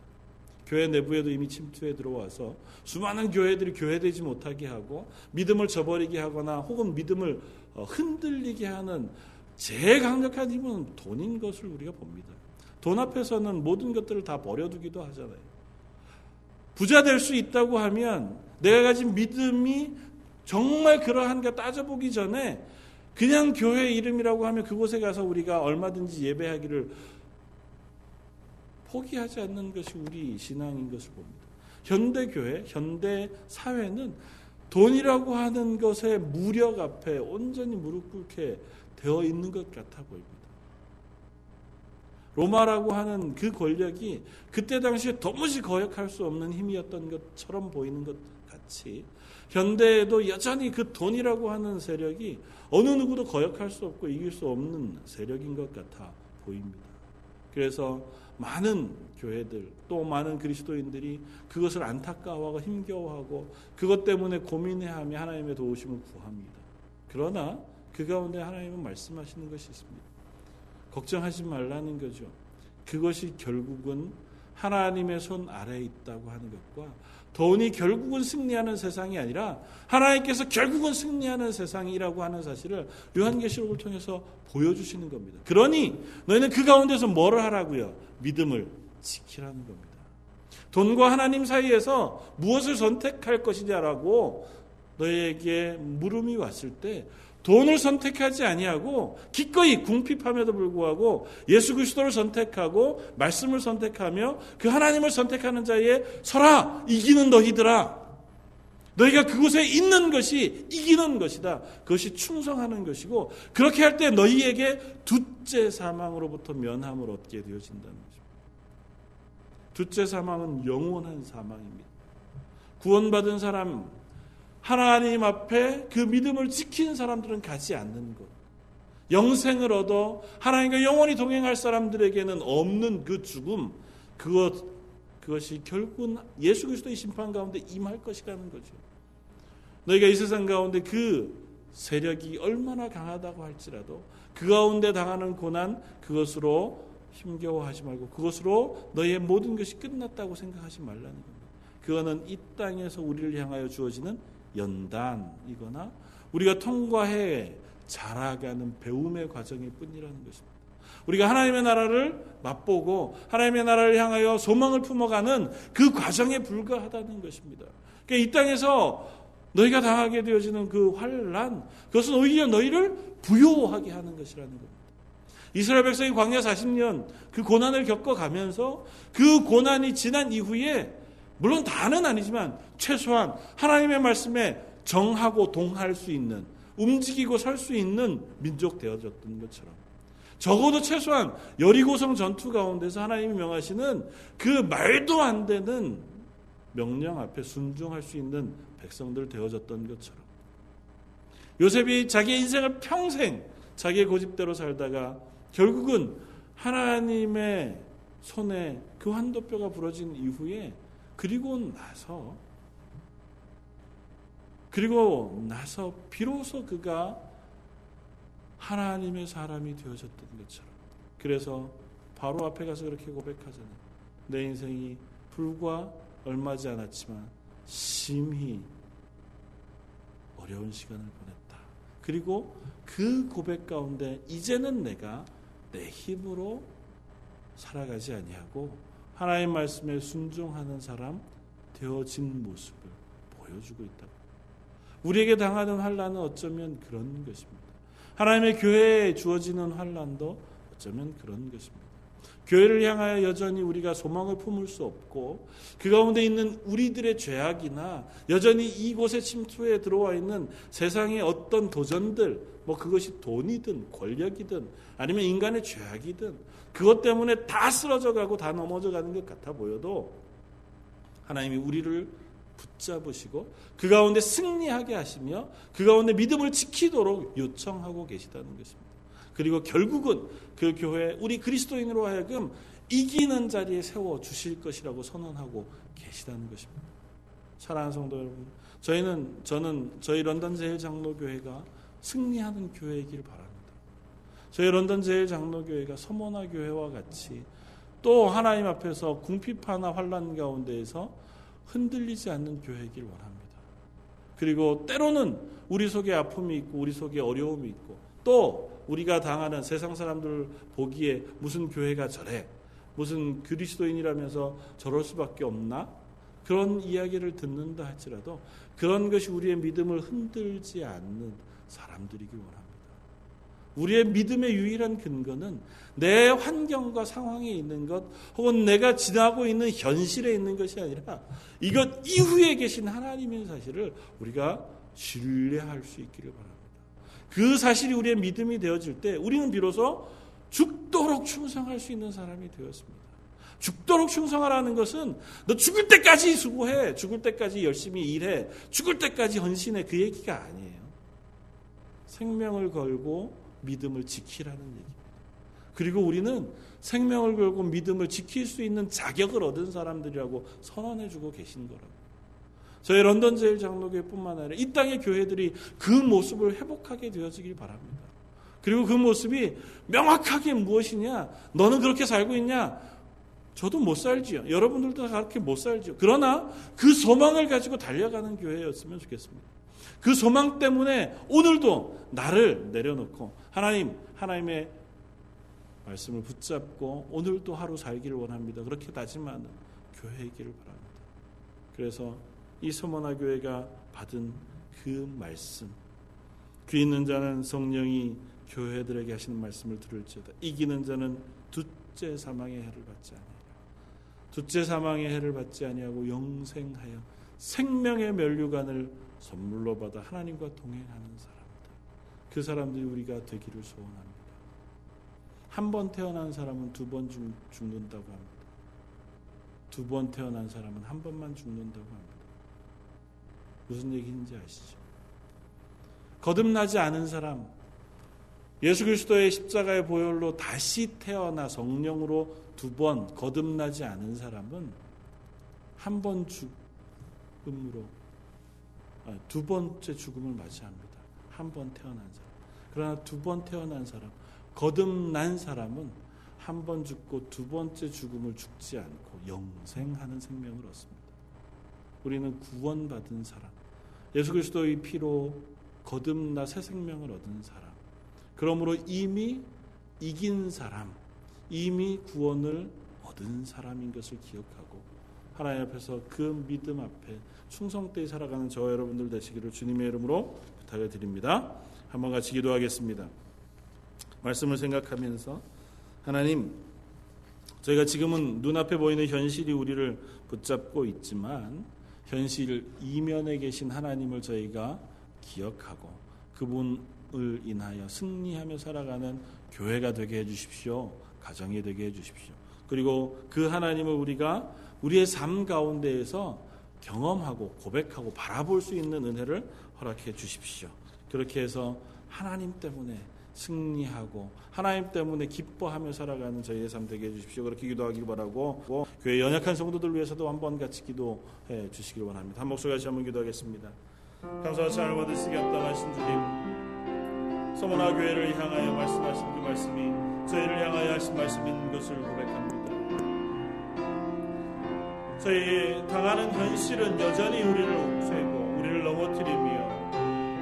교회 내부에도 이미 침투해 들어와서 수많은 교회들이 교회되지 못하게 하고 믿음을 저버리게 하거나 혹은 믿음을 어, 흔들리게 하는 제일 강력한 힘은 돈인 것을 우리가 봅니다. 돈 앞에서는 모든 것들을 다 버려두기도 하잖아요. 부자 될 수 있다고 하면 내가 가진 믿음이 정말 그러한가 따져보기 전에 그냥 교회 이름이라고 하면 그곳에 가서 우리가 얼마든지 예배하기를 포기하지 않는 것이 우리 신앙인 것을 봅니다. 현대 교회, 현대 사회는 돈이라고 하는 것의 무력 앞에 온전히 무릎 꿇게 되어 있는 것 같아 보입니다. 로마라고 하는 그 권력이 그때 당시에 도무지 거역할 수 없는 힘이었던 것처럼 보이는 것 같이 현대에도 여전히 그 돈이라고 하는 세력이 어느 누구도 거역할 수 없고 이길 수 없는 세력인 것 같아 보입니다. 그래서 많은 교회들 또 많은 그리스도인들이 그것을 안타까워하고 힘겨워하고 그것 때문에 고민해하며 하나님의 도우심을 구합니다. 그러나 그 가운데 하나님은 말씀하시는 것이 있습니다. 걱정하지 말라는 거죠. 그것이 결국은 하나님의 손 아래에 있다고 하는 것과 돈이 결국은 승리하는 세상이 아니라 하나님께서 결국은 승리하는 세상이라고 하는 사실을 요한계시록을 통해서 보여주시는 겁니다. 그러니 너희는 그 가운데서 뭐를 하라고요? 믿음을 지키라는 겁니다. 돈과 하나님 사이에서 무엇을 선택할 것이냐라고 너희에게 물음이 왔을 때 돈을 선택하지 아니하고 기꺼이 궁핍함에도 불구하고 예수 그리스도를 선택하고 말씀을 선택하며 그 하나님을 선택하는 자에 서라 이기는 너희들아 너희가 그곳에 있는 것이 이기는 것이다. 그것이 충성하는 것이고 그렇게 할 때 너희에게 둘째 사망으로부터 면함을 얻게 되어진다는 것입니다. 둘째 사망은 영원한 사망입니다. 구원받은 사람 하나님 앞에 그 믿음을 지킨 사람들은 가지 않는 것. 영생을 얻어 하나님과 영원히 동행할 사람들에게는 없는 그 죽음, 그것, 그것이 결국은 예수 그리스도의 심판 가운데 임할 것이라는 거죠. 너희가 이 세상 가운데 그 세력이 얼마나 강하다고 할지라도 그 가운데 당하는 고난 그것으로 힘겨워하지 말고 그것으로 너희의 모든 것이 끝났다고 생각하지 말라는 겁니다. 그거는 이 땅에서 우리를 향하여 주어지는 연단이거나 우리가 통과해 자라가는 배움의 과정일 뿐이라는 것입니다. 우리가 하나님의 나라를 맛보고 하나님의 나라를 향하여 소망을 품어가는 그 과정에 불과하다는 것입니다. 그러니까 이 땅에서 너희가 당하게 되어지는 그 환란, 그것은 오히려 너희를 부요하게 하는 것이라는 겁니다. 이스라엘 백성이 광야 40년 그 고난을 겪어가면서 그 고난이 지난 이후에 물론 다는 아니지만 최소한 하나님의 말씀에 정하고 동할 수 있는 움직이고 살수 있는 민족 되어졌던 것처럼. 적어도 최소한 여리고성 전투 가운데서 하나님이 명하시는 그 말도 안 되는 명령 앞에 순종할 수 있는 백성들 되어졌던 것처럼. 요셉이 자기 인생을 평생 자기의 고집대로 살다가 결국은 하나님의 손에 그 환도뼈가 부러진 이후에 그리고 나서 그리고 나서 비로소 그가 하나님의 사람이 되어졌던 것처럼 그래서 바로 앞에 가서 그렇게 고백하잖아요. 내 인생이 불과 얼마지 않았지만 심히 어려운 시간을 보냈다. 그리고 그 고백 가운데 이제는 내가 내 힘으로 살아가지 아니하고 하나님 말씀에 순종하는 사람 되어진 모습을 보여주고 있다. 우리에게 당하는 환란은 어쩌면 그런 것입니다. 하나님의 교회에 주어지는 환란도 어쩌면 그런 것입니다. 교회를 향하여 여전히 우리가 소망을 품을 수 없고 그 가운데 있는 우리들의 죄악이나 여전히 이곳에 침투해 들어와 있는 세상의 어떤 도전들 뭐 그것이 돈이든 권력이든 아니면 인간의 죄악이든 그것 때문에 다 쓰러져 가고 다 넘어져 가는 것 같아 보여도 하나님이 우리를 붙잡으시고 그 가운데 승리하게 하시며 그 가운데 믿음을 지키도록 요청하고 계시다는 것입니다. 그리고 결국은 그 교회 우리 그리스도인으로 하여금 이기는 자리에 세워 주실 것이라고 선언하고 계시다는 것입니다. 사랑하는 성도 여러분, 저희는 저는 저희 런던 제일 장로 교회가 승리하는 교회이길 바랍니다. 저희 런던 제일 장로 교회가 서머나 교회와 같이 또 하나님 앞에서 궁핍하나 환란 가운데에서 흔들리지 않는 교회이길 원합니다. 그리고 때로는 우리 속에 아픔이 있고 우리 속에 어려움이 있고 또 우리가 당하는 세상 사람들 보기에 무슨 교회가 저래 무슨 그리스도인이라면서 저럴 수밖에 없나 그런 이야기를 듣는다 할지라도 그런 것이 우리의 믿음을 흔들지 않는 사람들이길 원합니다. 우리의 믿음의 유일한 근거는 내 환경과 상황에 있는 것 혹은 내가 지나고 있는 현실에 있는 것이 아니라 이것 이후에 계신 하나님의 사실을 우리가 신뢰할 수 있기를 바랍니다. 그 사실이 우리의 믿음이 되어질 때 우리는 비로소 죽도록 충성할 수 있는 사람이 되었습니다. 죽도록 충성하라는 것은 너 죽을 때까지 수고해. 죽을 때까지 열심히 일해. 죽을 때까지 헌신해. 그 얘기가 아니에요. 생명을 걸고 믿음을 지키라는 얘기입니다. 그리고 우리는 생명을 걸고 믿음을 지킬 수 있는 자격을 얻은 사람들이라고 선언해 주고 계신 거라고. 저희 런던 제일 장로교회뿐만 아니라 이 땅의 교회들이 그 모습을 회복하게 되어지길 바랍니다. 그리고 그 모습이 명확하게 무엇이냐? 너는 그렇게 살고 있냐? 저도 못 살지요. 여러분들도 그렇게 못 살지요. 그러나 그 소망을 가지고 달려가는 교회였으면 좋겠습니다. 그 소망 때문에 오늘도 나를 내려놓고 하나님, 하나님의 말씀을 붙잡고 오늘도 하루 살기를 원합니다. 그렇게 다짐하는 교회이기를 바랍니다. 그래서 이 서머나 교회가 받은 그 말씀. 귀 있는 자는 성령이 교회들에게 하시는 말씀을 들을지어다. 이기는 자는 둘째 사망의 해를 받지 아니하라. 둘째 사망의 해를 받지 아니하고 영생하여 생명의 면류관을 선물로 받아 하나님과 동행하는 사람들. 그 사람들이 우리가 되기를 소원합니다. 한 번 태어난 사람은 두 번 죽는다고 합니다. 두 번 태어난 사람은 한 번만 죽는다고 합니다 무슨 얘기인지 아시죠? 거듭나지 않은 사람, 예수 그리스도의 십자가의 보혈로 다시 태어나 성령으로 두 번 거듭나지 않은 사람은 한 번 죽음으로 아, 두 번째 죽음을 맞이합니다. 한 번 태어난 사람. 그러나 두 번 태어난 사람, 거듭난 사람은 한 번 죽고 두 번째 죽음을 죽지 않고 영생하는 생명을 얻습니다. 우리는 구원받은 사람, 예수 그리스도의 피로 거듭나 새 생명을 얻은 사람. 그러므로 이미 이긴 사람, 이미 구원을 얻은 사람인 것을 기억하고 하나님 앞에서 그 믿음 앞에 충성되이 살아가는 저와 여러분들 되시기를 주님의 이름으로 부탁을 드립니다. 한번 같이 기도하겠습니다. 말씀을 생각하면서 하나님 저희가 지금은 눈앞에 보이는 현실이 우리를 붙잡고 있지만 현실 이면에 계신 하나님을 저희가 기억하고 그분을 인하여 승리하며 살아가는 교회가 되게 해 주십시오. 가정이 되게 해 주십시오. 그리고 그 하나님을 우리가 우리의 삶 가운데에서 경험하고 고백하고 바라볼 수 있는 은혜를 허락해 주십시오. 그렇게 해서 하나님 때문에 승리하고 하나님 때문에 기뻐하며 살아가는 저희의 삶 되게 해주십시오. 그렇게 기도하길 바라고 교회 연약한 성도들 위해서도 한번 같이 기도해 주시길 원합니다. 한 목소리 같이 한번 기도하겠습니다. 감사와 찬을 받으시기 합당하신 주님 서머나 교회를 향하여 말씀하신 그 말씀이 저희를 향하여 하신 말씀인 것을 고백합니다. 저희 당하는 현실은 여전히 우리를 옥죄고 우리를 넘어뜨리며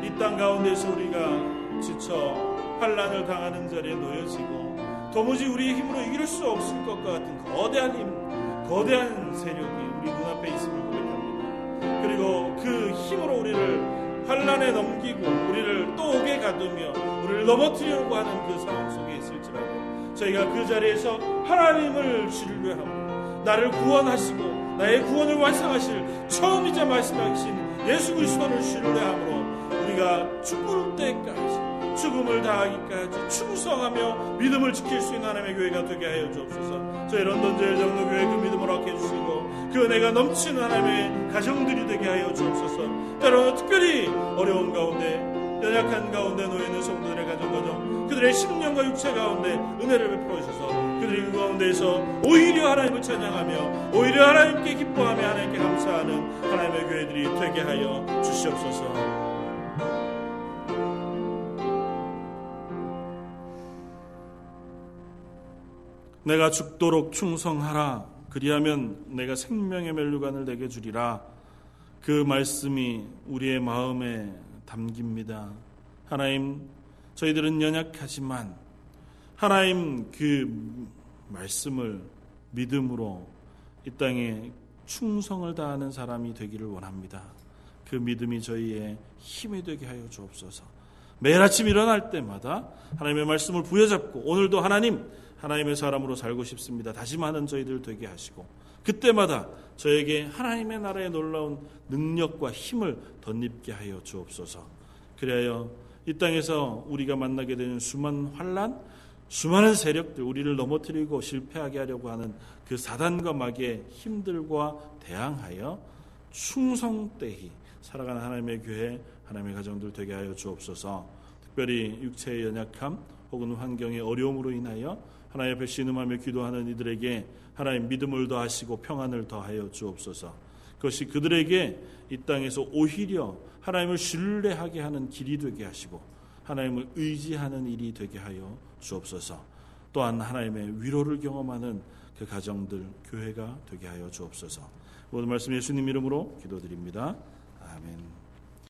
이 땅 가운데서 우리가 지쳐 환란을 당하는 자리에 놓여지고 도무지 우리의 힘으로 이길 수 없을 것과 같은 거대한 힘, 거대한 세력이 우리 눈앞에 있음을 고백합니다. 그리고 그 힘으로 우리를 환란에 넘기고 우리를 또 오게 가두며 우리를 넘어뜨리려고 하는 그 상황 속에 있을지라도 저희가 그 자리에서 하나님을 신뢰하고 나를 구원하시고 나의 구원을 완성하실 처음이자 마지막이신 예수 그리스도를 신뢰함으로 우리가 죽을 때까지 죽음을 다하기까지 충성하며 믿음을 지킬 수 있는 하나님의 교회가 되게 하여 주옵소서. 저희 런던 제일 장로 교회 그 믿음을 얻게 해주시고 그 은혜가 넘치는 하나님의 가정들이 되게 하여 주옵소서. 때로는 특별히 어려운 가운데 연약한 가운데 놓여있는 성도들의 가정 가정 그들의 심령과 육체 가운데 은혜를 베풀어 주셔서 그들이 그 가운데에서 오히려 하나님을 찬양하며 오히려 하나님께 기뻐하며 하나님께 감사하는 하나님의 교회들이 되게 하여 주시옵소서. 내가 죽도록 충성하라. 그리하면 내가 생명의 멜류관을 내게 주리라. 그 말씀이 우리의 마음에 담깁니다. 하나님, 저희들은 연약하지만 하나님 그 말씀을 믿음으로 이 땅에 충성을 다하는 사람이 되기를 원합니다. 그 믿음이 저희의 힘이 되게 하여 주옵소서. 매일 아침 일어날 때마다 하나님의 말씀을 부여잡고 오늘도 하나님 하나님의 사람으로 살고 싶습니다. 다짐하는 저희들 되게 하시고 그때마다 저에게 하나님의 나라의 놀라운 능력과 힘을 덧입게 하여 주옵소서. 그래야 이 땅에서 우리가 만나게 되는 수많은 환란, 수많은 세력들 우리를 넘어뜨리고 실패하게 하려고 하는 그 사단과 마귀의 힘들과 대항하여 충성되이 살아가는 하나님의 교회, 하나님의 가정들 되게 하여 주옵소서. 특별히 육체의 연약함 혹은 환경의 어려움으로 인하여 하나님 앞에 신음하며 기도하는 이들에게 하나님 믿음을 더하시고 평안을 더하여 주옵소서. 그것이 그들에게 이 땅에서 오히려 하나님을 신뢰하게 하는 길이 되게 하시고 하나님을 의지하는 일이 되게 하여 주옵소서. 또한 하나님의 위로를 경험하는 그 가정들 교회가 되게 하여 주옵소서. 모든 말씀 예수님 이름으로 기도드립니다. 아멘.